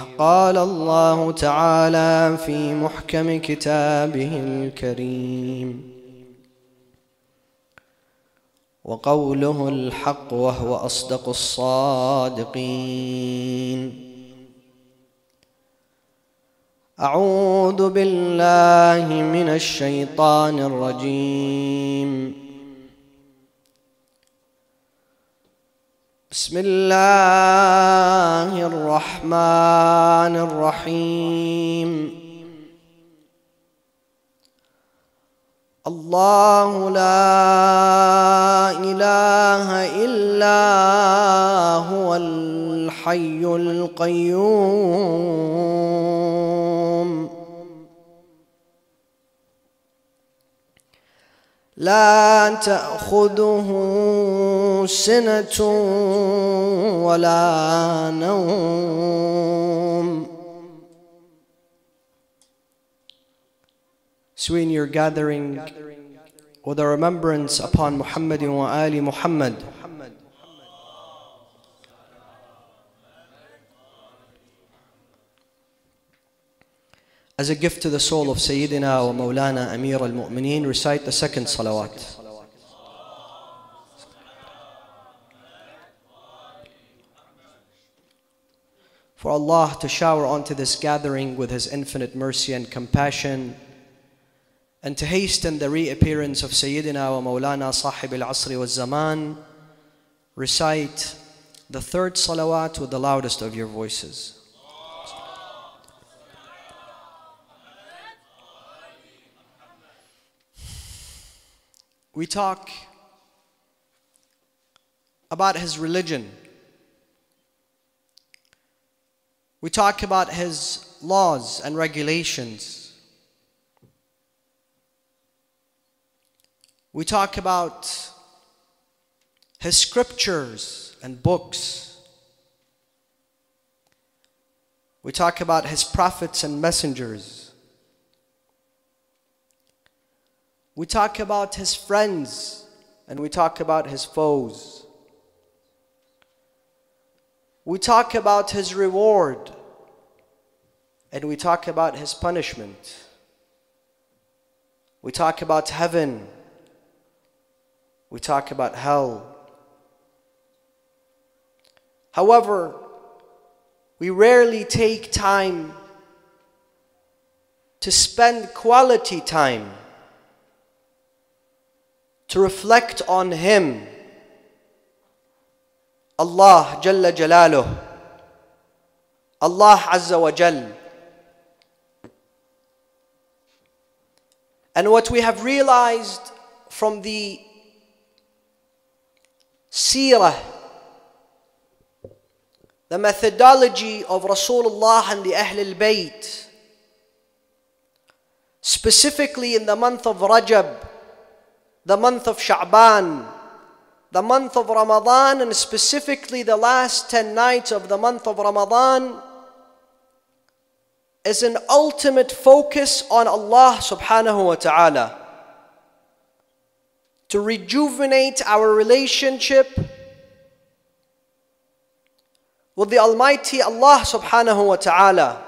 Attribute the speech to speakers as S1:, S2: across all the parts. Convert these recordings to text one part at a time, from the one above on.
S1: قال الله تعالى في محكم كتابه الكريم. وقوله الحق وهو أصدق الصادقين. أعوذ بالله من الشيطان الرجيم. بسم الله الرحمن الرحيم. الله لا إله إلا هو الحي القيوم. لا تاخذه سنه ولا نوم So in your gathering with a remembrance upon Muhammad wa Ali Muhammad As a gift to the soul of Sayyidina wa Mawlana Amir al-Mu'mineen, recite the second salawat. For Allah to shower onto this gathering with His infinite mercy and compassion, and to hasten the reappearance of Sayyidina wa Mawlana Sahib al-Asri wa Zaman, recite the third salawat with the loudest of your voices. We talk about his religion. We talk about his laws and regulations. We talk about his scriptures and books. We talk about his prophets and messengers. We talk about his friends and we talk about his foes. We talk about his reward and we talk about his punishment. We talk about heaven. We talk about hell. However, we rarely take time to spend quality time to reflect on Him. Allah Jalla Jalaluh. Allah Azza wa Jal. And what we have realized from the seerah, the methodology of Rasulullah and the Ahlul Bayt, specifically in the month of Rajab, the month of Sha'ban, the month of Ramadan, and specifically the last 10 nights of the month of Ramadan, is an ultimate focus on Allah subhanahu wa ta'ala. To rejuvenate our relationship with the Almighty Allah subhanahu wa ta'ala.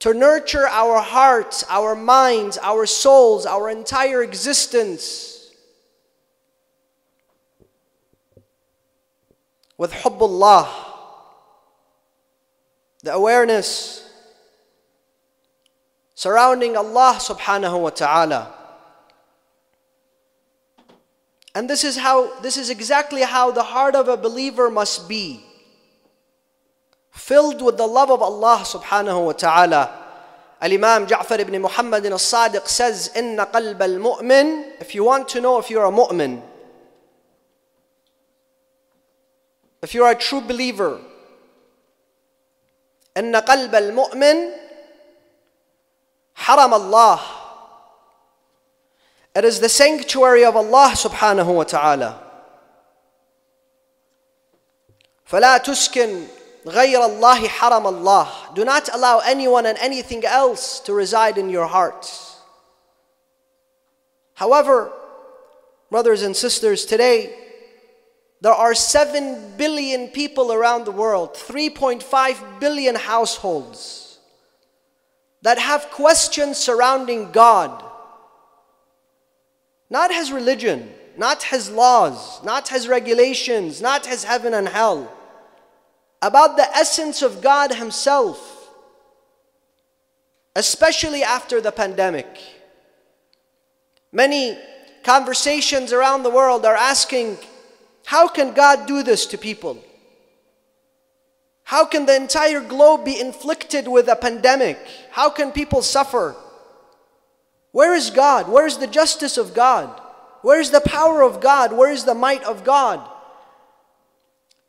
S1: To nurture our hearts, our minds, our souls, our entire existence with hubbullah, the awareness surrounding Allah subhanahu wa ta'ala. And this is how this is exactly how the heart of a believer must be filled with the love of Allah subhanahu wa ta'ala. Al-Imam Ja'far ibn Muhammad al-Sadiq says, Inna qalb al-mu'min, if you want to know if you're a mu'min, if you're a true believer, Inna qalb al-mu'min, haram Allah. It is the sanctuary of Allah subhanahu wa ta'ala. فلا تسكن غير الله حرم الله. Do not allow anyone and anything else to reside in your heart. However, brothers and sisters, today There are 7 billion people around the world, 3.5 billion households that have questions surrounding God. Not his religion, not his laws, not his regulations, not his heaven and hell. About the essence of God himself, especially after the pandemic. Many conversations around the world are asking, how can God do this to people? How can the entire globe be inflicted with a pandemic? How can people suffer? Where is God? Where is the justice of God? Where is the power of God? Where is the might of God?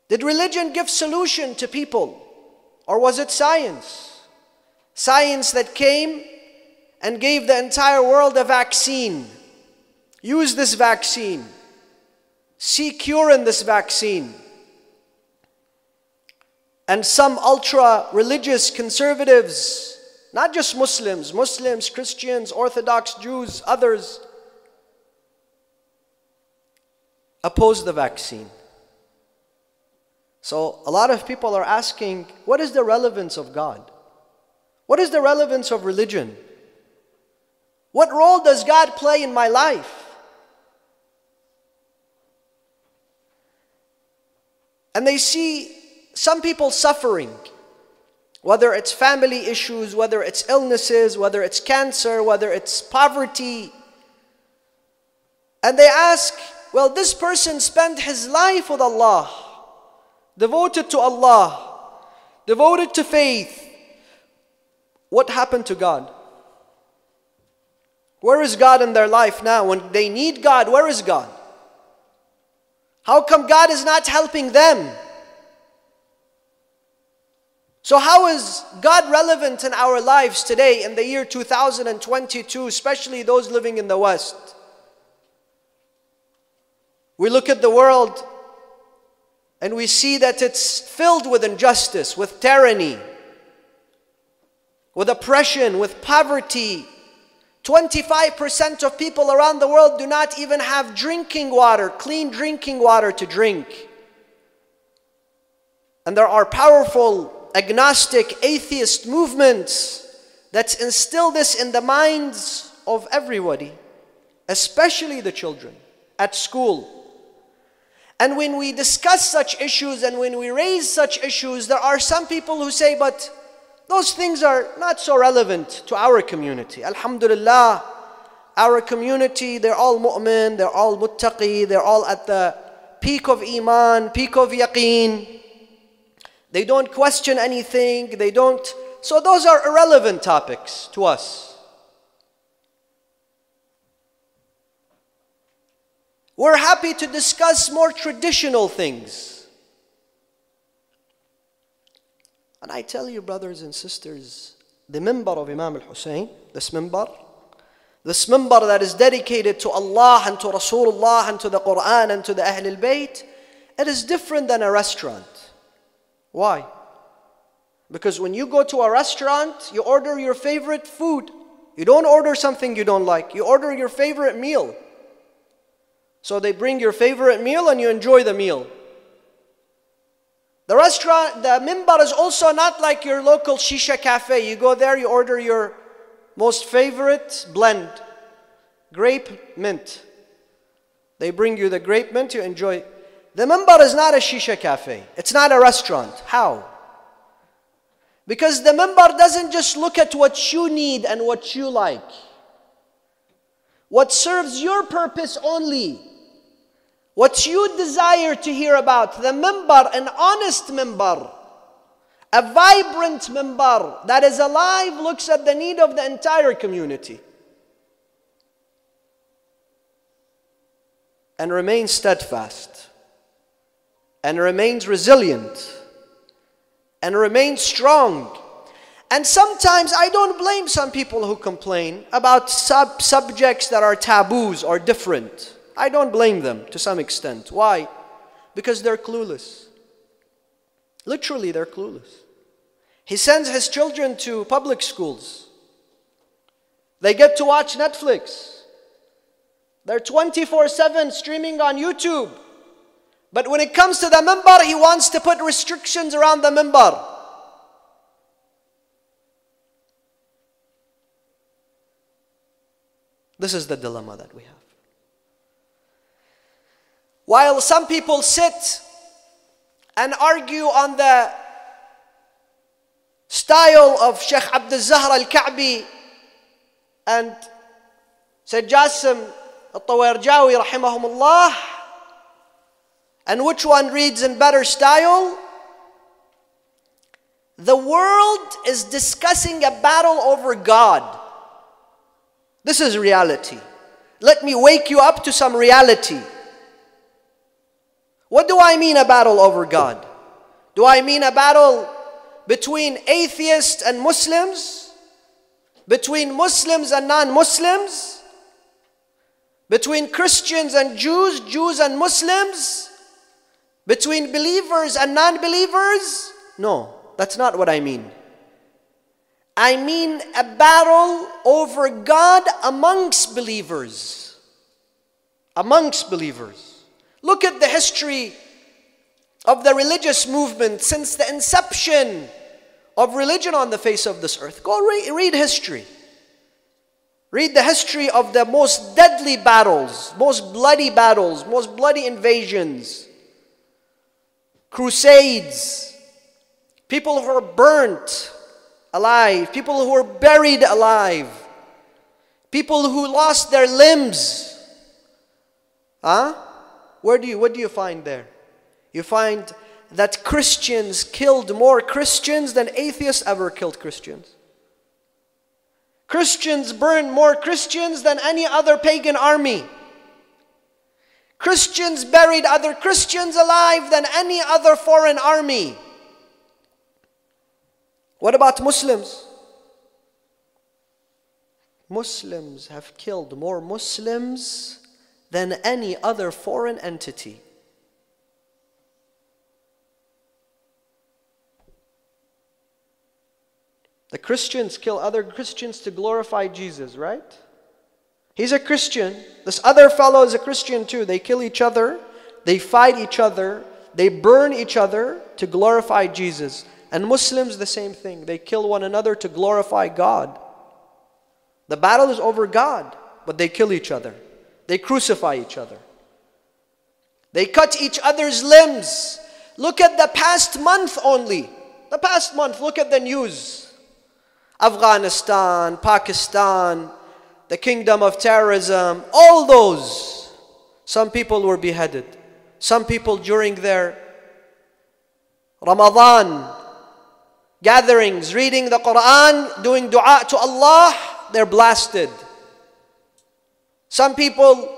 S1: Did religion give solution to people? Or was it science? Science that came and gave the entire world a vaccine. Use this vaccine. See cure in this vaccine. And some ultra religious conservatives, not just Muslims, Muslims, Christians, Orthodox Jews, others, oppose the vaccine. So a lot of people are asking, what is the relevance of God? What is the relevance of religion? What role does God play in my life? And they see some people suffering, whether it's family issues, whether it's illnesses, whether it's cancer, whether it's poverty. And they ask, well, this person spent his life with Allah, devoted to Allah, devoted to faith. What happened to God? Where is God in their life now? When they need God, where is God? How come God is not helping them? So, how is God relevant in our lives today in the year 2022, especially those living in the West? We look at the world and we see that it's filled with injustice, with tyranny, with oppression, with poverty. 25% of people around the world do not even have drinking water, clean drinking water to drink. And there are powerful agnostic atheist movements that instill this in the minds of everybody, especially the children at school. And when we discuss such issues and when we raise such issues, there are some people who say, but those things are not so relevant to our community. Alhamdulillah, our community, they're all mu'min, they're all muttaqi, they're all at the peak of iman, peak of yaqeen. They don't question anything, they don't. So those are irrelevant topics to us. We're happy to discuss more traditional things. And I tell you, brothers and sisters, the mimbar of Imam al Hussein, this mimbar, this mimbar that is dedicated to Allah and to Rasulullah and to the Quran and to the Ahlul Bayt, it is different than a restaurant. Why? Because when you go to a restaurant, you order your favorite food. You don't order something you don't like, you order your favorite meal. So they bring your favorite meal and you enjoy the meal. The restaurant, the mimbar is also not like your local shisha cafe. You go there, you order your most favorite blend, grape mint. They bring you the grape mint, you enjoy. The mimbar is not a shisha cafe. It's not a restaurant. How? Because the mimbar doesn't just look at what you need and what you like. What serves your purpose only. What you desire to hear about, the mimbar, an honest mimbar, a vibrant mimbar that is alive, looks at the need of the entire community. And remains steadfast, and remains resilient, and remains strong. And sometimes I don't blame some people who complain about sub- subjects that are taboos or different. I don't blame them to some extent. Why? Because they're clueless. Literally, they're clueless. He sends his children to public schools. They get to watch Netflix. They're 24 7 streaming on YouTube. But when it comes to the mimbar, he wants to put restrictions around the mimbar. This is the dilemma that we have. While some people sit and argue on the style of Sheikh Abdul Zahra al Ka'bi and Sayyid Jassim al Tawarjawi, rahimahumullah, and which one reads in better style? The world is discussing a battle over God. This is reality. Let me wake you up to some reality. What do I mean a battle over God? Do I mean a battle between atheists and Muslims? Between Muslims and non Muslims? Between Christians and Jews, Jews and Muslims? Between believers and non believers? No, that's not what I mean. I mean a battle over God amongst believers. Amongst believers. Look at the history of the religious movement since the inception of religion on the face of this earth. Go read, read history. Read the history of the most deadly battles, most bloody battles, most bloody invasions, crusades, people who were burnt alive, people who were buried alive, people who lost their limbs. Huh? Where do you, what do you find there? You find that Christians killed more Christians than atheists ever killed Christians. Christians burned more Christians than any other pagan army. Christians buried other Christians alive than any other foreign army. What about Muslims? Muslims have killed more Muslims than any other foreign entity. The Christians kill other Christians to glorify Jesus, right? He's a Christian. This other fellow is a Christian too. They kill each other, they fight each other, they burn each other to glorify Jesus. And Muslims, the same thing. They kill one another to glorify God. The battle is over God, but they kill each other. They crucify each other. They cut each other's limbs. Look at the past month only. The past month, look at the news. Afghanistan, Pakistan, the kingdom of terrorism, all those. Some people were beheaded. Some people during their Ramadan gatherings, reading the Quran, doing dua to Allah, they're blasted. Some people,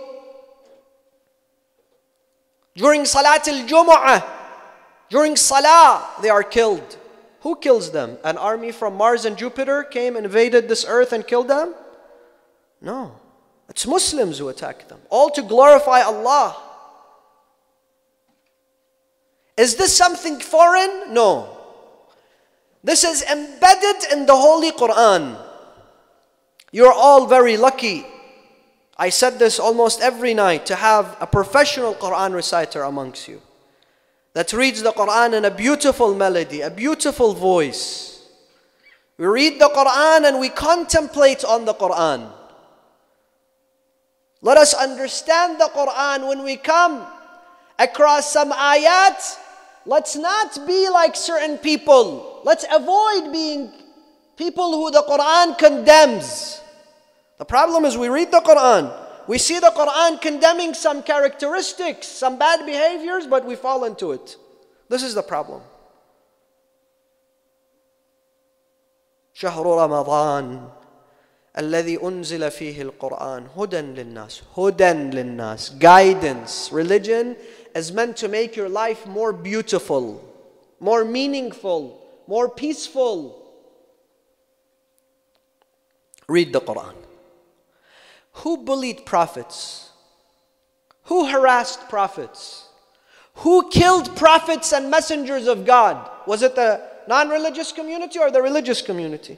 S1: during Salat al Jumu'ah, during Salah, they are killed. Who kills them? An army from Mars and Jupiter came, invaded this earth, and killed them? No. It's Muslims who attack them, all to glorify Allah. Is this something foreign? No. This is embedded in the Holy Quran. You're all very lucky I said this almost every night to have a professional Quran reciter amongst you that reads the Quran in a beautiful melody, a beautiful voice. We read the Quran and we contemplate on the Quran. Let us understand the Quran when we come across some ayat. Let's not be like certain people. Let's avoid being people who the Quran condemns. The problem is we read the Quran, we see the Quran condemning some characteristics, some bad behaviors, but we fall into it. This is the problem. شهر رمضان الذي أنزل فيه القرآن هدى للناس هدى للناس guidance religion is meant to make your life more beautiful more meaningful more peaceful read the Quran who bullied prophets? Who harassed prophets? Who killed prophets and messengers of God? Was it the non religious community or the religious community?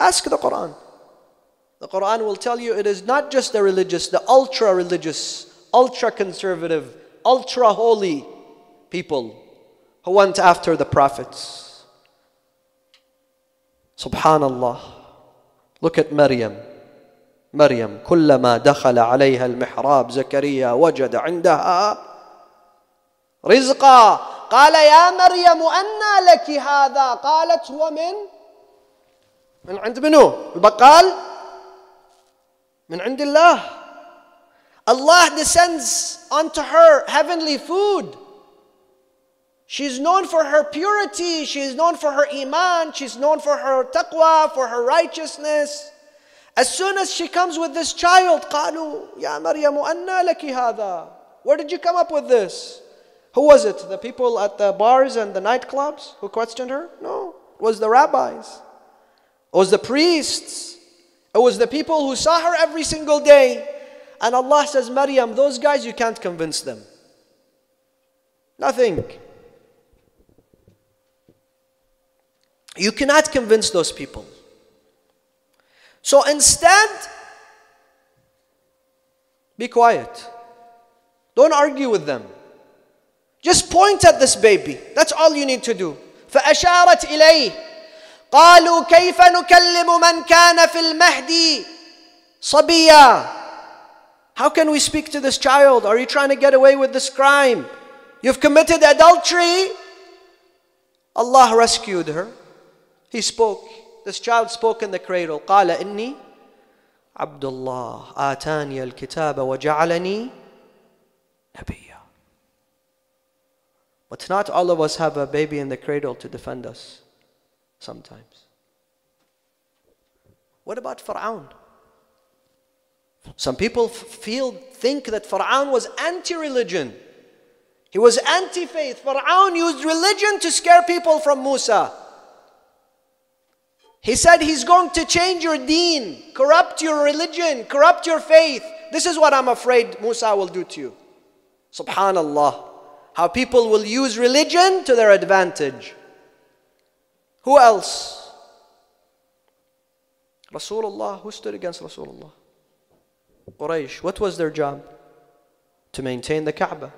S1: Ask the Quran. The Quran will tell you it is not just the religious, the ultra religious, ultra conservative ultra holy people who went after the prophets. Subhanallah. Look at Maryam. مريم كلما دخل عليها المحراب زكريا وجد عندها رزقا قال يا مريم أنى لك هذا قالت هو من من عند منو البقال من عند الله Allah descends onto her heavenly food She's known for her purity, she's known for her iman, she's known for her taqwa, for her righteousness. As soon as she comes with this child, قالوا يا مريم أنى لك هذا Where did you come up with this? Who was it? The people at the bars and the nightclubs who questioned her? No, it was the rabbis. It was the priests. It was the people who saw her every single day. And Allah says, Maryam, those guys, you can't convince them. Nothing. You cannot convince those people. So instead, be quiet. Don't argue with them. Just point at this baby. That's all you need to do. فأشارت إليه قالوا كيف نكلم من كان في المهدي صبيا How can we speak to this child? Are you trying to get away with this crime? You've committed adultery. Allah rescued her. He spoke. This child spoke in the cradle. قال إني عبد الله آتاني الكتاب وجعلني نبيا. But not all of us have a baby in the cradle to defend us sometimes. What about Fir'aun? Some people feel, think that Fir'aun was anti religion. He was anti faith. Fir'aun used religion to scare people from Musa. He said he's going to change your deen, corrupt your religion, corrupt your faith. This is what I'm afraid Musa will do to you. Subhanallah. How people will use religion to their advantage. Who else? Rasulullah. Who stood against Rasulullah? Quraysh. What was their job? To maintain the Kaaba.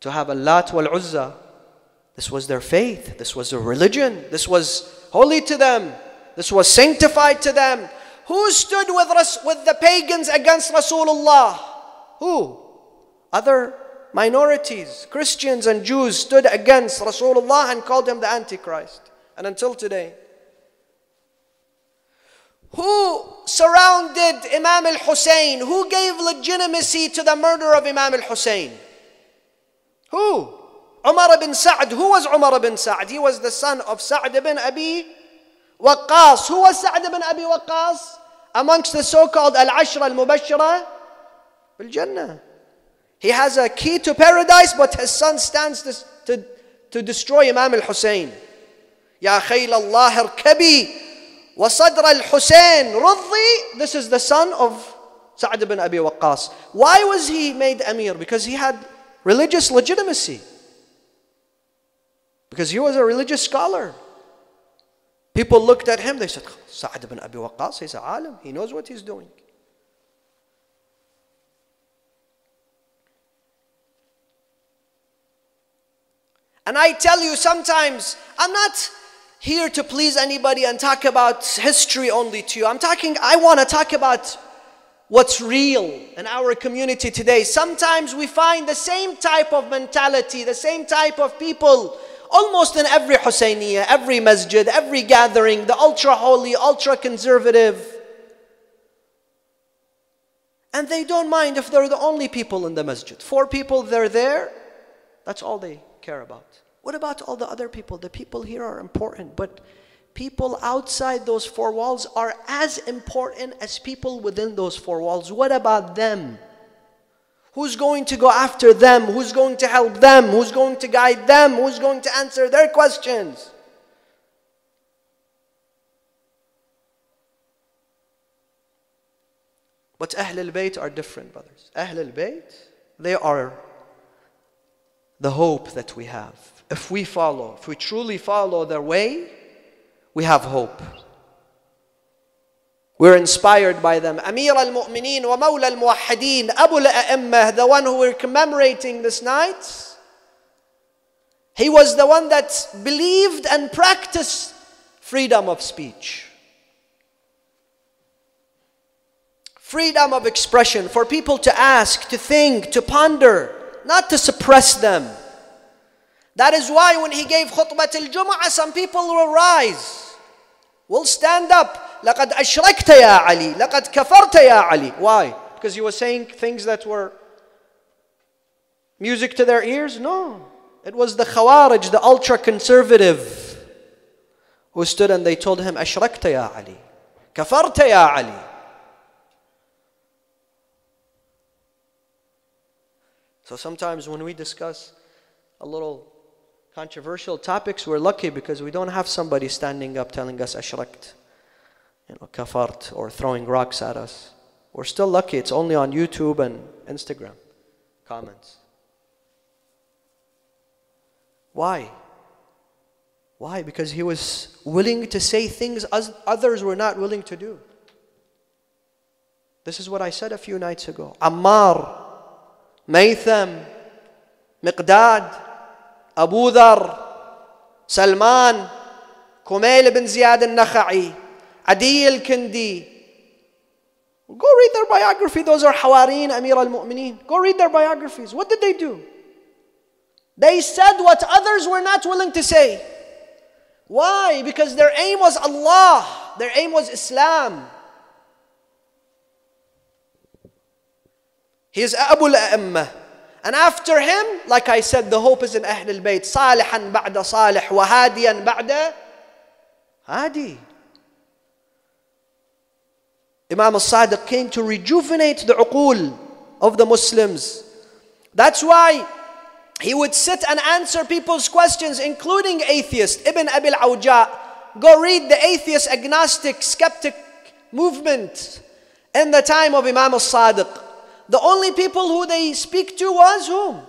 S1: To have a Lat wal Uzza. This was their faith. This was their religion. This was holy to them. This was sanctified to them. Who stood with, us with the pagans against Rasulullah? Who? Other minorities, Christians and Jews stood against Rasulullah and called him the Antichrist. And until today. Who surrounded Imam al Hussein? Who gave legitimacy to the murder of Imam al Hussein? Who? Umar ibn Sa'd. Who was Umar ibn Sa'd? He was the son of Sa'd ibn Abi Waqqas. Who was Sa'd ibn Abi? Amongst the so-called Al-Ashra al-Mubashira bil-Jannah. He has a key to paradise, but his son stands to, to, to destroy Imam al-Hussein. Ya khayl Allah irkabi wa sadr al-Hussein. This is the son of Sa'd ibn Abi. Why was he made Amir? Because he had religious legitimacy. Because he was a religious scholar. People looked at him, they said, Sa'ad ibn Abi Waqqas, he's a alim, he knows what he's doing. And I tell you, sometimes I'm not here to please anybody and talk about history only to you. I'm talking, I want to talk about what's real in our community today. Sometimes we find the same type of mentality, the same type of people almost in every Husayniyah, every masjid, every gathering, the ultra holy, ultra conservative. And they don't mind if they're the only people in the masjid. Four people, they're there, that's all they care about. What about all the other people? The people here are important, but people outside those four walls are as important as people within those four walls. What about them? Who's going to go after them? Who's going to help them? Who's going to guide them? Who's going to answer their questions? But Ahl al-Bayt are different, brothers. Ahl al-Bayt, they are the hope that we have. If we follow, if we truly follow their way, we have hope. We're inspired by them. Amir al-Mu'mineen wa Mawla al-Muwahhideen, Abu al-A'immah, the one who we're commemorating this night. He was the one that believed and practiced freedom of speech. Freedom of expression for people to ask, to think, to ponder, not to suppress them. That is why when he gave khutbah al-Jum'ah, some people will rise, will stand up. لقد أشركت يا علي لقد كفرت يا علي Why? Because he was saying things that were music to their ears? No. It was the Khawarij, the ultra conservative, who stood and they told him, أشركت يا علي كفرت يا علي So sometimes when we discuss a little controversial topics, we're lucky because we don't have somebody standing up telling us ashrakt, you know, kafart or throwing rocks at us. We're still lucky. It's only on YouTube and Instagram comments. Why? Why? Because he was willing to say things others were not willing to do. This is what I said a few nights ago. Ammar, Maytham, Miqdad, Abu Dhar, Salman, Kumail ibn Ziyad al-Nakha'i, Adil Kandi. Go read their biography. Those are Hawarin, Amir al Mu'mineen. Go read their biographies. What did they do? They said what others were not willing to say. Why? Because their aim was Allah, their aim was Islam. He is Abu al And after him, like I said, the hope is in Ahlul Bayt. Salihan ba'da salih wa hadiyan ba'da hadi. Imam al-Sadiq came to rejuvenate the uqul of the Muslims. That's why he would sit and answer people's questions, including atheists. Ibn Abil Awja. Go read the atheist, agnostic, skeptic movement in the time of Imam al-Sadiq the only people who they speak to was whom?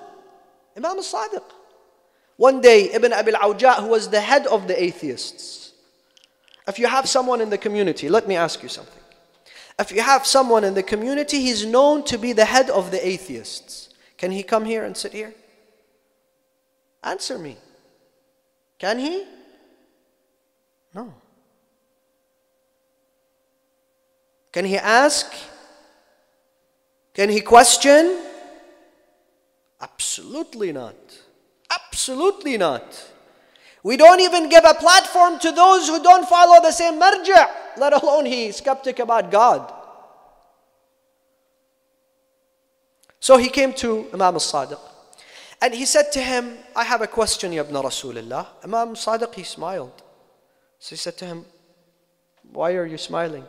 S1: Imam al-Sadiq. One day, Ibn Abil Awja, who was the head of the atheists. If you have someone in the community, let me ask you something. If you have someone in the community, he's known to be the head of the atheists. Can he come here and sit here? Answer me. Can he? No. Can he ask can he question? Absolutely not. Absolutely not. We don't even give a platform to those who don't follow the same marja, let alone he skeptic about God. So he came to Imam al-Sadiq and he said to him, I have a question, Ya ibn Rasulullah. Imam al-Sadiq, he smiled. So he said to him, why are you smiling?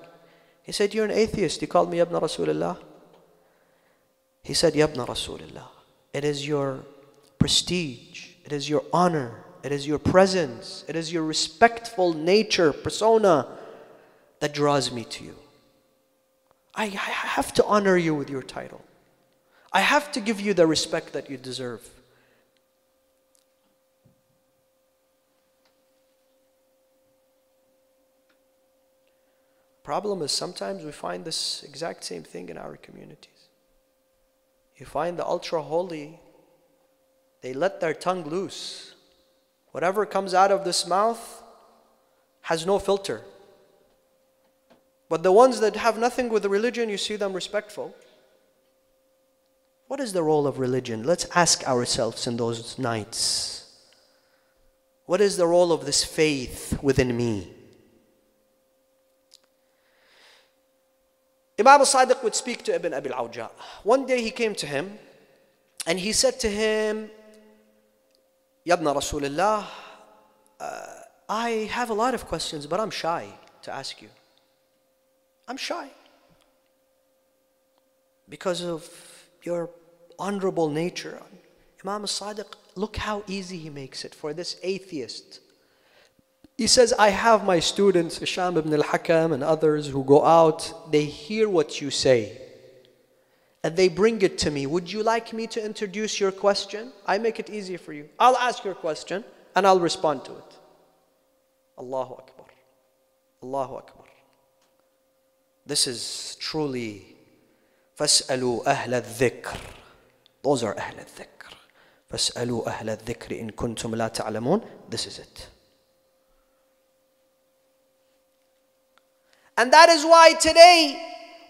S1: He said, you're an atheist. You called me Ibn Rasulullah. He said, Yabna Rasulullah, it is your prestige, it is your honor, it is your presence, it is your respectful nature, persona that draws me to you. I, I have to honor you with your title. I have to give you the respect that you deserve. Problem is sometimes we find this exact same thing in our communities. You find the ultra holy, they let their tongue loose. Whatever comes out of this mouth has no filter. But the ones that have nothing with the religion, you see them respectful. What is the role of religion? Let's ask ourselves in those nights. What is the role of this faith within me? Imam al-Sadiq would speak to Ibn Abi al-Awja. One day he came to him and he said to him, Yabna Rasulullah, uh, I have a lot of questions, but I'm shy to ask you. I'm shy. Because of your honorable nature. Imam al-Sadiq, look how easy he makes it for this atheist he says, I have my students, Hisham ibn al-Hakam and others who go out, they hear what you say and they bring it to me. Would you like me to introduce your question? I make it easy for you. I'll ask your question and I'll respond to it. Allahu Akbar. Allahu Akbar. This is truly فاسألوا أهل الذكر. Those are أهل الذكر. فاسألوا أهل الذكر إن كنتم لا تعلمون. This is it. And that is why today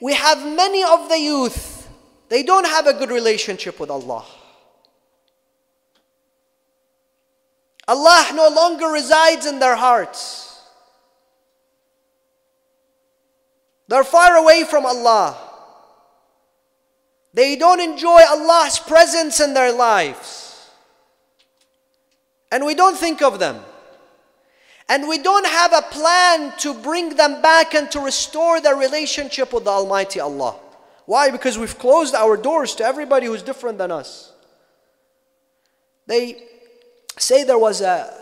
S1: we have many of the youth, they don't have a good relationship with Allah. Allah no longer resides in their hearts. They're far away from Allah. They don't enjoy Allah's presence in their lives. And we don't think of them. And we don't have a plan to bring them back and to restore their relationship with the Almighty Allah. Why? Because we've closed our doors to everybody who's different than us. They say there was a,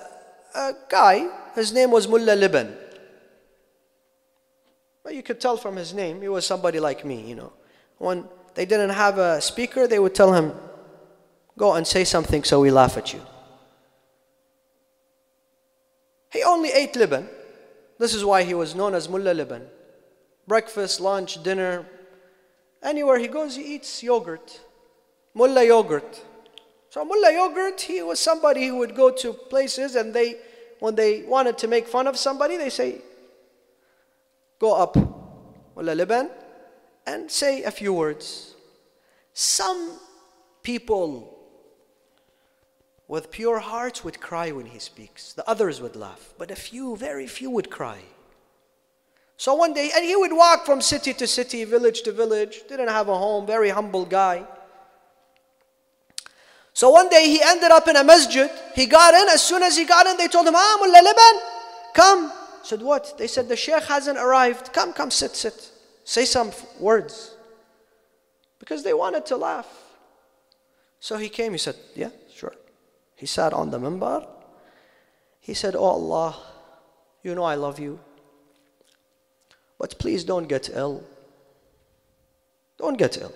S1: a guy, his name was Mullah Liban. But you could tell from his name, he was somebody like me, you know. When they didn't have a speaker, they would tell him, Go and say something so we laugh at you. He only ate Liban. This is why he was known as Mullah Liban. Breakfast, lunch, dinner, anywhere he goes, he eats yogurt. Mullah yogurt. So Mullah Yogurt, he was somebody who would go to places and they, when they wanted to make fun of somebody, they say, go up, Liban, and say a few words. Some people with pure hearts would cry when he speaks. The others would laugh. But a few, very few would cry. So one day, and he would walk from city to city, village to village, didn't have a home, very humble guy. So one day he ended up in a masjid. He got in. As soon as he got in, they told him, Ah, Mullah Liban, come. Said, What? They said, The Sheikh hasn't arrived. Come, come, sit, sit. Say some words. Because they wanted to laugh. So he came. He said, Yeah, sure. He sat on the minbar. He said, Oh Allah, you know I love you. But please don't get ill. Don't get ill.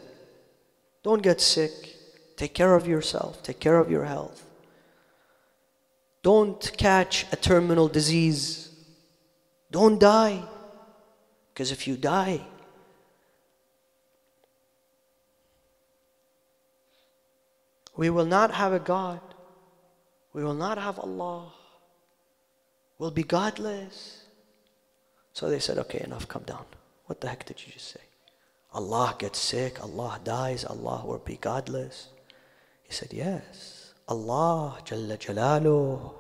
S1: Don't get sick. Take care of yourself, take care of your health. Don't catch a terminal disease. Don't die. Because if you die, we will not have a God. We will not have Allah. We'll be godless. So they said, okay, enough, come down. What the heck did you just say? Allah gets sick, Allah dies, Allah will be godless. He said, Yes. Allah Jalla Jalaluh,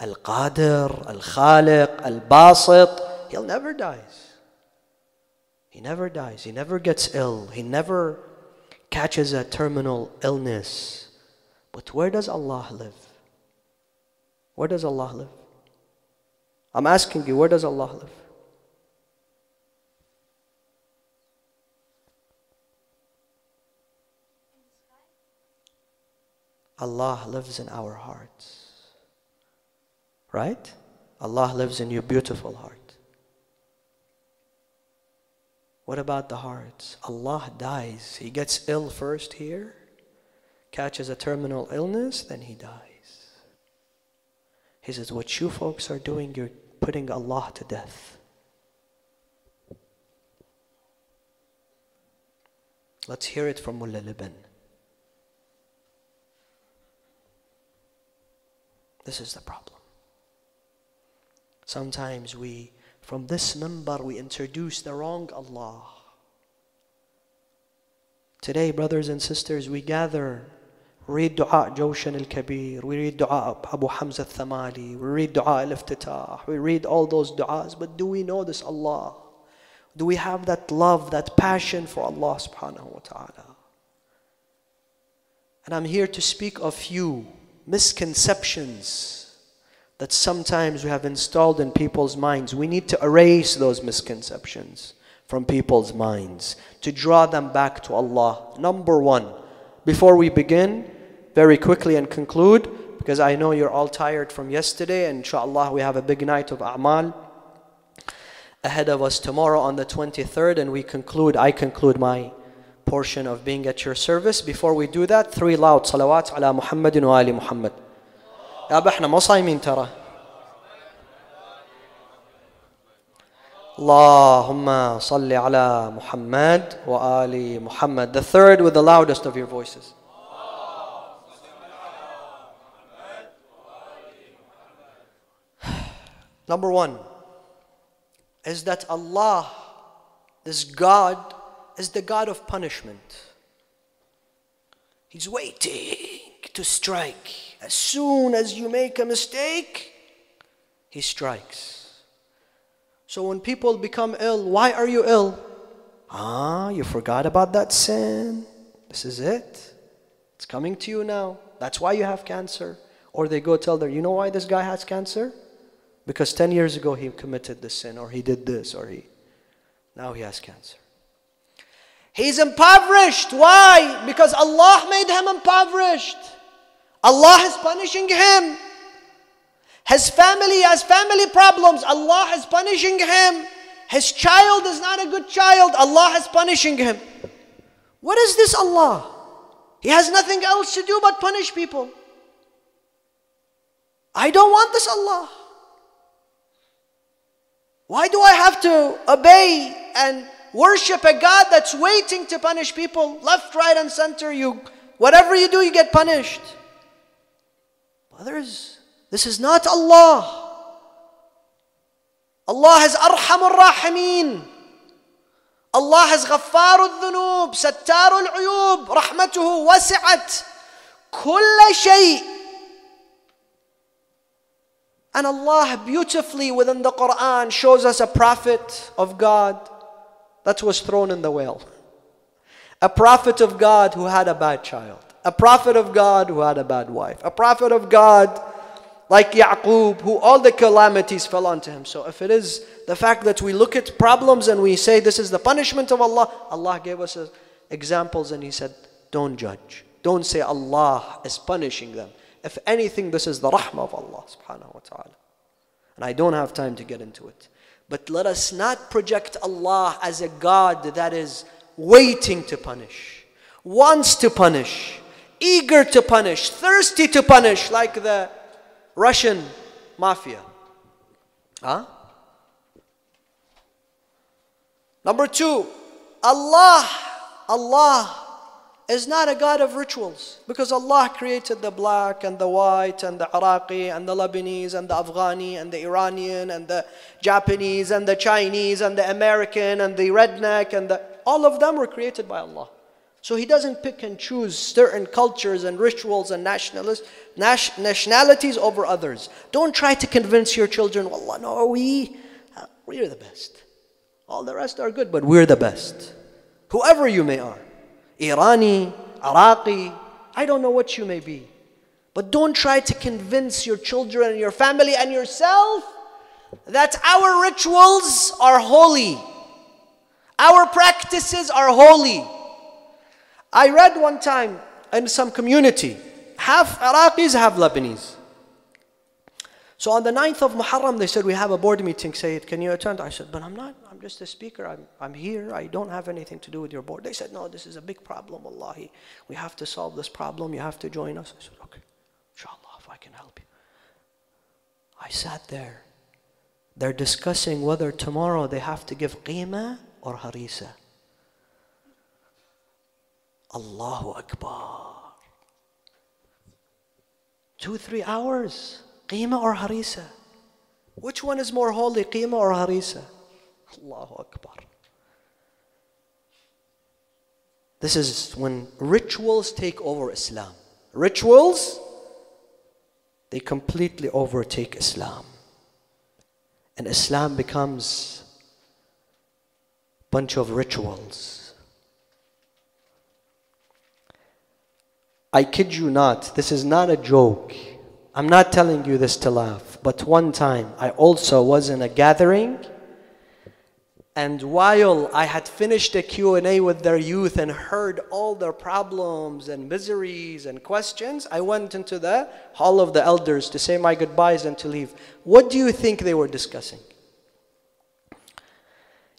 S1: Al Qadir, Al Khaliq, Al Basit, He'll never dies. He never dies. He never gets ill. He never catches a terminal illness. But where does Allah live? Where does Allah live? I'm asking you, where does Allah live? Allah lives in our hearts. Right? Allah lives in your beautiful heart. What about the hearts? Allah dies. He gets ill first here, catches a terminal illness, then he dies. He says, What you folks are doing, you're putting Allah to death. Let's hear it from Mullah Liban. This is the problem. Sometimes we, from this mimbar, we introduce the wrong Allah. Today, brothers and sisters, we gather, read dua Jawshan al-Kabir, we read dua Abu Hamza al-Thamali, we read dua al-Iftitah, we read all those du'as, but do we know this Allah? Do we have that love, that passion for Allah subhanahu wa ta'ala? And I'm here to speak of you misconceptions that sometimes we have installed in people's minds. We need to erase those misconceptions from people's minds to draw them back to Allah. Number one, before we begin, very quickly and conclude, because I know you're all tired from yesterday, and inshallah we have a big night of A'mal ahead of us tomorrow on the 23rd, and we conclude, I conclude my portion of being at your service. Before we do that, three loud salawat ala Muhammadin wa ali Muhammad. يا احنا مو صايمين ترى اللهم صل على محمد وآل محمد. The third with the loudest of your voices. Number one is that Allah, this God, is the God of punishment. He's waiting to strike. As soon as you make a mistake, He strikes. So when people become ill, why are you ill? Ah, you forgot about that sin. This is it. It's coming to you now. That's why you have cancer. Or they go tell their, you know why this guy has cancer? Because 10 years ago he committed this sin, or he did this, or he. Now he has cancer. He's impoverished. Why? Because Allah made him impoverished. Allah is punishing him. His family has family problems. Allah is punishing him. His child is not a good child. Allah is punishing him. What is this Allah? He has nothing else to do but punish people. I don't want this Allah. Why do I have to obey and worship a God that's waiting to punish people left, right, and center? You, whatever you do, you get punished. Brothers, this is not Allah. Allah has Arhamur Rahimin. Allah has غفار الذنوب ستار العيوب رحمته وسعت كل شيء and Allah beautifully within the Quran shows us a prophet of God that was thrown in the well. A prophet of God who had a bad child. A prophet of God who had a bad wife. A prophet of God like Yaqub, who all the calamities fell onto him. So if it is the fact that we look at problems and we say this is the punishment of Allah, Allah gave us uh, examples and He said, don't judge. Don't say Allah is punishing them. If anything, this is the rahmah of Allah subhanahu wa ta'ala. And I don't have time to get into it. But let us not project Allah as a God that is waiting to punish, wants to punish, eager to punish, thirsty to punish, like the Russian mafia. Huh? Number two, Allah, Allah is not a God of rituals because Allah created the black and the white and the Iraqi and the Lebanese and the Afghani and the Iranian and the Japanese and the Chinese and the American and the redneck and the, all of them were created by Allah. So He doesn't pick and choose certain cultures and rituals and nationalities, over others. Don't try to convince your children, Wallah, no, we, uh, we're the best. All the rest are good, but we're the best. Whoever you may are. Irani, Iraqi, I don't know what you may be. But don't try to convince your children and your family and yourself that our rituals are holy. Our practices are holy. I read one time in some community, half Iraqis, half Lebanese. So on the 9th of Muharram, they said, We have a board meeting, Sayyid, can you attend? I said, But I'm not, I'm just a speaker. I'm, I'm here. I don't have anything to do with your board. They said, No, this is a big problem, Wallahi. We have to solve this problem. You have to join us. I said, Okay, inshallah, if I can help you. I sat there. They're discussing whether tomorrow they have to give qima or harisa. Allahu Akbar. Two, three hours. Qima or harisa? Which one is more holy, qima or harisa? Allahu Akbar. This is when rituals take over Islam. Rituals, they completely overtake Islam. And Islam becomes a bunch of rituals. I kid you not, this is not a joke. I'm not telling you this to laugh, but one time I also was in a gathering and while I had finished a Q&A with their youth and heard all their problems and miseries and questions, I went into the hall of the elders to say my goodbyes and to leave. What do you think they were discussing?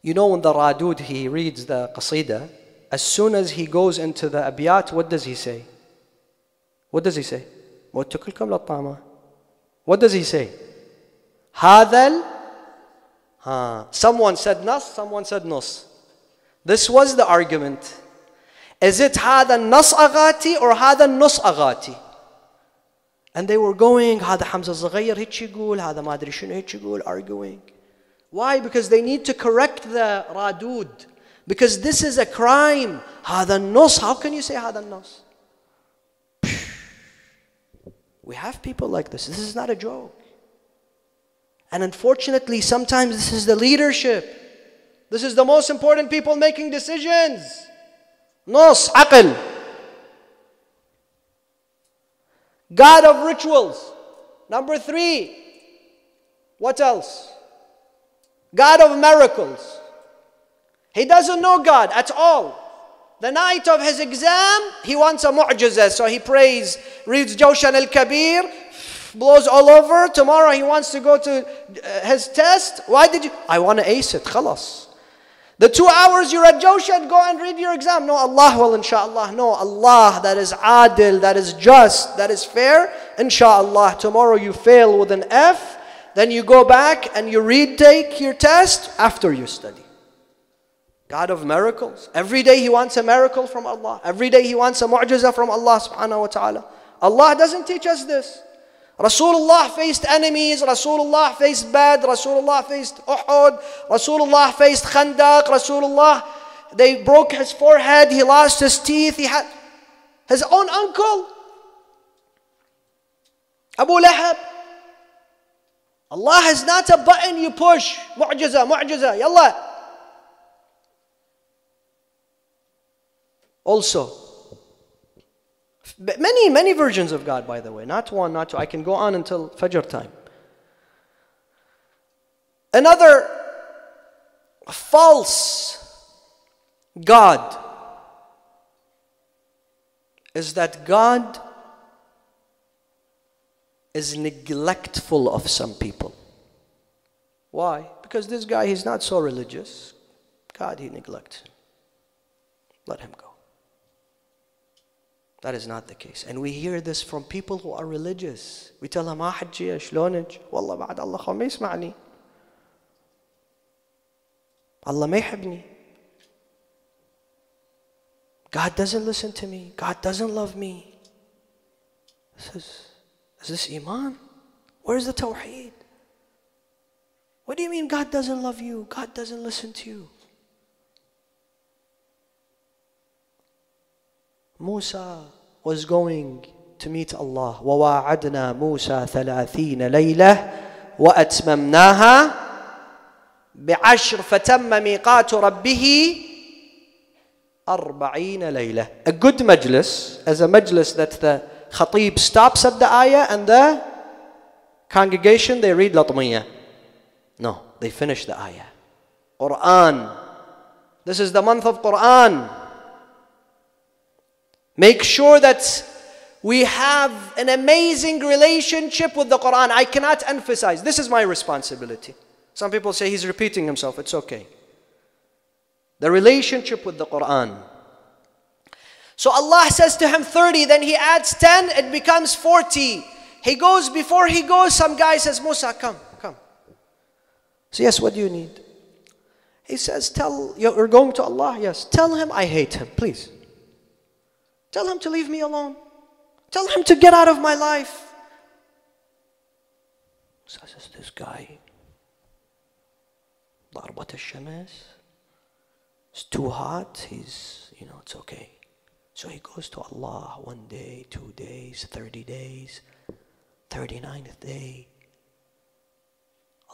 S1: You know when the Radud, he reads the Qasida, as soon as he goes into the abiyat, what does he say? What does he say? What does he say? هذا Huh. Someone said nas, someone said nus. This was the argument. Is it هذا النص أغاتي or هذا النص أغاتي? And they were going هذا حمزة الصغير هيك يقول هذا ما أدري شنو هيك يقول arguing. Why? Because they need to correct the radud. Because this is a crime. هذا النص. How can you say هذا النص? We have people like this. This is not a joke. And unfortunately, sometimes this is the leadership. This is the most important people making decisions. Nos, aql. God of rituals. Number three. What else? God of miracles. He doesn't know God at all. The night of his exam, he wants a mu'jizah. So he prays, reads Jawshan al-Kabir, blows all over. Tomorrow he wants to go to uh, his test. Why did you? I want to ace it. Khalas. The two hours you're at Jawshan, go and read your exam. No, Allah will, inshallah. No, Allah that is adil, that is just, that is fair. Inshallah, tomorrow you fail with an F. Then you go back and you retake your test after you study. God of miracles. Every day He wants a miracle from Allah. Every day He wants a mu'jiza from Allah subhanahu wa ta'ala. Allah doesn't teach us this. Rasulullah faced enemies, Rasulullah faced Badr, Rasulullah faced Uhud, Rasulullah faced Khandaq, Rasulullah, they broke his forehead, he lost his teeth, he had his own uncle, Abu Lahab. Allah has not a button you push, mu'jiza, mu'jiza, yalla. Also, many, many versions of God, by the way, not one, not two. I can go on until Fajr time. Another false God is that God is neglectful of some people. Why? Because this guy, he's not so religious. God, he neglects. Let him go. That is not the case. And we hear this from people who are religious. We tell them, ما حجي شلونك؟ والله بعد الله خو ما يسمعني. Allah ما يحبني. God doesn't listen to me. God doesn't love me. This is, is this Iman? Where's the Tawheed? What do you mean God doesn't love you? God doesn't listen to you. Musa was going to meet Allah. وواعدنا موسى ثلاثين ليلة وأتممناها بعشر فتم ميقات ربه أربعين ليلة. A good majlis as a majlis that the khatib stops at the ayah and the congregation they read latmiyah. No, they finish the ayah. Quran. This is the month of Quran. Make sure that we have an amazing relationship with the Quran. I cannot emphasize. This is my responsibility. Some people say he's repeating himself. It's okay. The relationship with the Quran. So Allah says to him 30, then he adds 10, it becomes 40. He goes, before he goes, some guy says, Musa, come, come. So, yes, what do you need? He says, Tell, you're going to Allah? Yes. Tell him I hate him, please. Tell him to leave me alone. Tell him to get out of my life. So says this guy, ضربة الشمس. It's too hot. He's, you know, it's okay. So he goes to Allah one day, two days, 30 days, 39th day.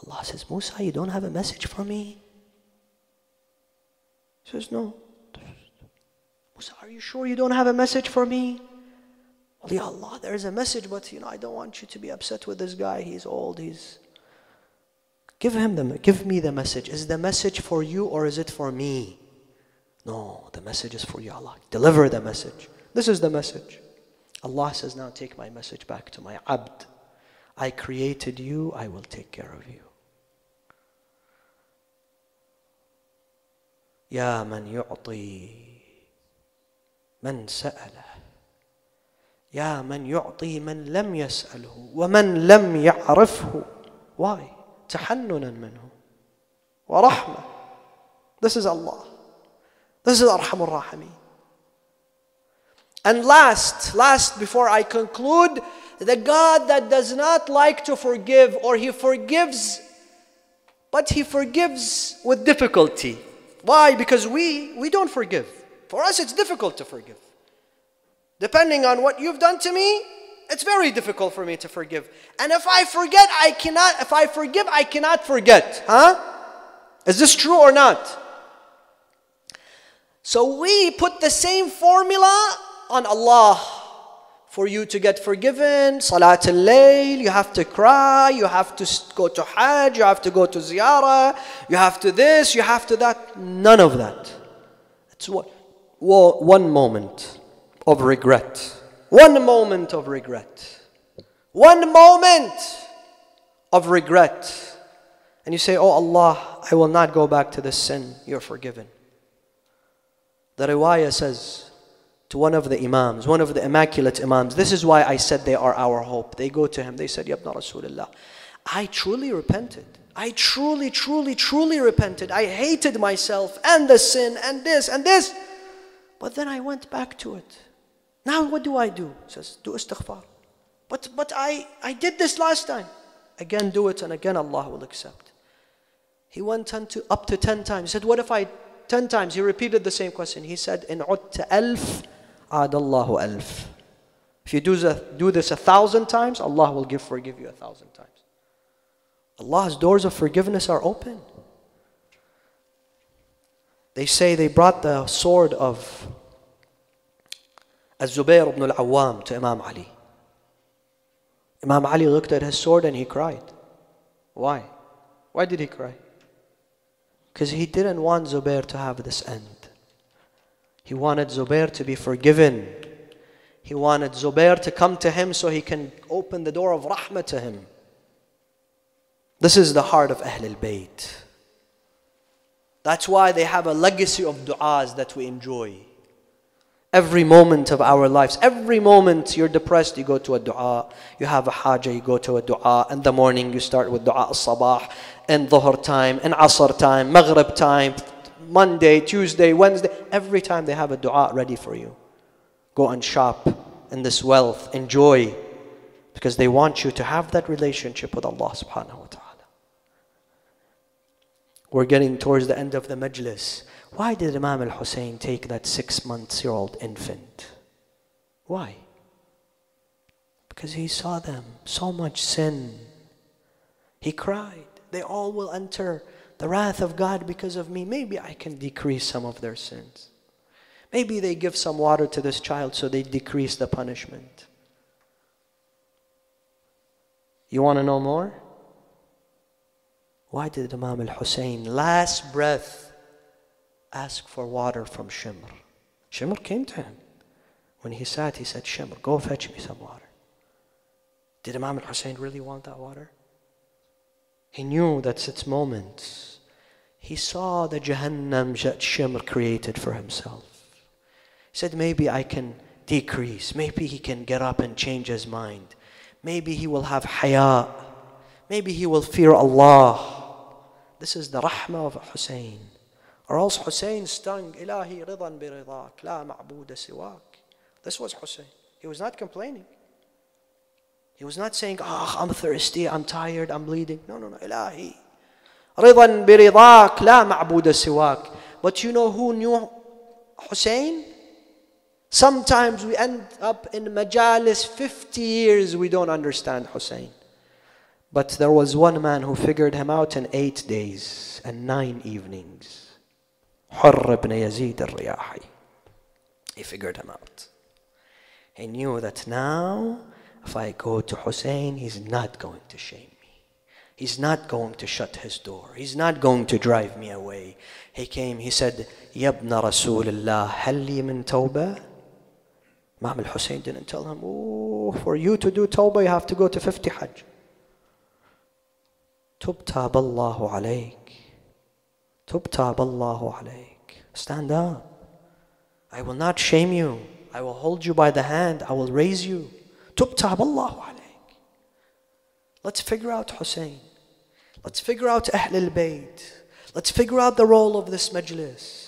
S1: Allah says, Musa, you don't have a message for me? He says, No. Musa, are you sure you don't have a message for me? Well, ya Allah, there's a message, but you know, I don't want you to be upset with this guy. He's old, he's Give him the give me the message. Is the message for you or is it for me? No, the message is for you, Allah. Deliver the message. This is the message. Allah says, Now take my message back to my abd. I created you, I will take care of you. يا من يعطي من سأله يا من يعطي من لم يسأله ومن لم يعرفه Why? تحننا منه ورحمة. This is Allah. This is Arhamur Rahimi. And last, last before I conclude, the God that does not like to forgive or he forgives, but he forgives with difficulty. Why? Because we we don't forgive. For us it's difficult to forgive. Depending on what you've done to me, it's very difficult for me to forgive. And if I forget, I cannot, if I forgive, I cannot forget. Huh? Is this true or not? So we put the same formula on Allah for you to get forgiven. Salat al-Layl, you have to cry, you have to go to Hajj, you have to go to Ziyarah, you have to this, you have to that. None of that. It's what, one moment of regret. One moment of regret. One moment of regret. And you say, Oh Allah, I will not go back to this sin. You're forgiven. The riwayah says to one of the imams, one of the immaculate imams, this is why I said they are our hope. They go to him, they said, Yabna Rasulullah, I truly repented. I truly, truly, truly repented. I hated myself and the sin and this and this. But then I went back to it. Now what do I do? He says, do istighfar. But, but I, I did this last time. Again, do it, and again Allah will accept. He went to, up to 10 times. He said, what if I, 10 times? He repeated the same question. He said, in utta alf, adallahu alf. If you do, the, do this a thousand times, Allah will give, forgive you a thousand times. Allah's doors of forgiveness are open. They say they brought the sword of Az-Zubayr ibn al-Awwam to Imam Ali. Imam Ali looked at his sword and he cried. Why? Why did he cry? Because he didn't want Zubair to have this end. He wanted Zubair to be forgiven. He wanted Zubair to come to him so he can open the door of rahmah to him. This is the heart of Ahlul Bayt. That's why they have a legacy of du'as that we enjoy. Every moment of our lives, every moment you're depressed, you go to a dua. You have a haja, you go to a dua. In the morning, you start with dua al-sabah. In dhuhr time, in asr time, maghrib time, Monday, Tuesday, Wednesday. Every time they have a dua ready for you. Go and shop in this wealth, enjoy. Because they want you to have that relationship with Allah subhanahu wa ta'ala. We're getting towards the end of the majlis. Why did Imam al Hussein take that six months year old infant? Why? Because he saw them, so much sin. He cried, They all will enter the wrath of God because of me. Maybe I can decrease some of their sins. Maybe they give some water to this child so they decrease the punishment. You want to know more? Why did Imam al Hussein, last breath, ask for water from Shimr. Shimr came to him. When he sat, he said, Shimr, go fetch me some water. Did Imam al Hussein really want that water? He knew that's its moment. He saw the Jahannam that Shimr created for himself. He said, Maybe I can decrease. Maybe he can get up and change his mind. Maybe he will have haya. Maybe he will fear Allah. This is the rahmah of Hussein. Or else Hussein stung, Ilahi ridan biridak, la ma'buda siwak. This was Hussein. He was not complaining. He was not saying, oh, I'm thirsty, I'm tired, I'm bleeding. No, no, no, Ilahi. Ridan biridak, la ma'buda siwak. But you know who knew Hussein? Sometimes we end up in majalis 50 years we don't understand Hussein. But there was one man who figured him out in eight days and nine evenings. حر ibn Yazid al-Riyahi. He figured him out. He knew that now, if I go to Hussein, he's not going to shame me. He's not going to shut his door. He's not going to drive me away. He came, he said, Yabna Rasulullah, halli min tawbah? Imam al-Hussein didn't tell him, oh, for you to do tawbah, you have to go to 50 hajj. Tub tab Allahu alayk. Tub tab alayk. Stand up. I will not shame you. I will hold you by the hand. I will raise you. Tub tab Allahu alayk. Let's figure out Hussein. Let's figure out Ahlul Bayt. Let's figure out the role of this majlis.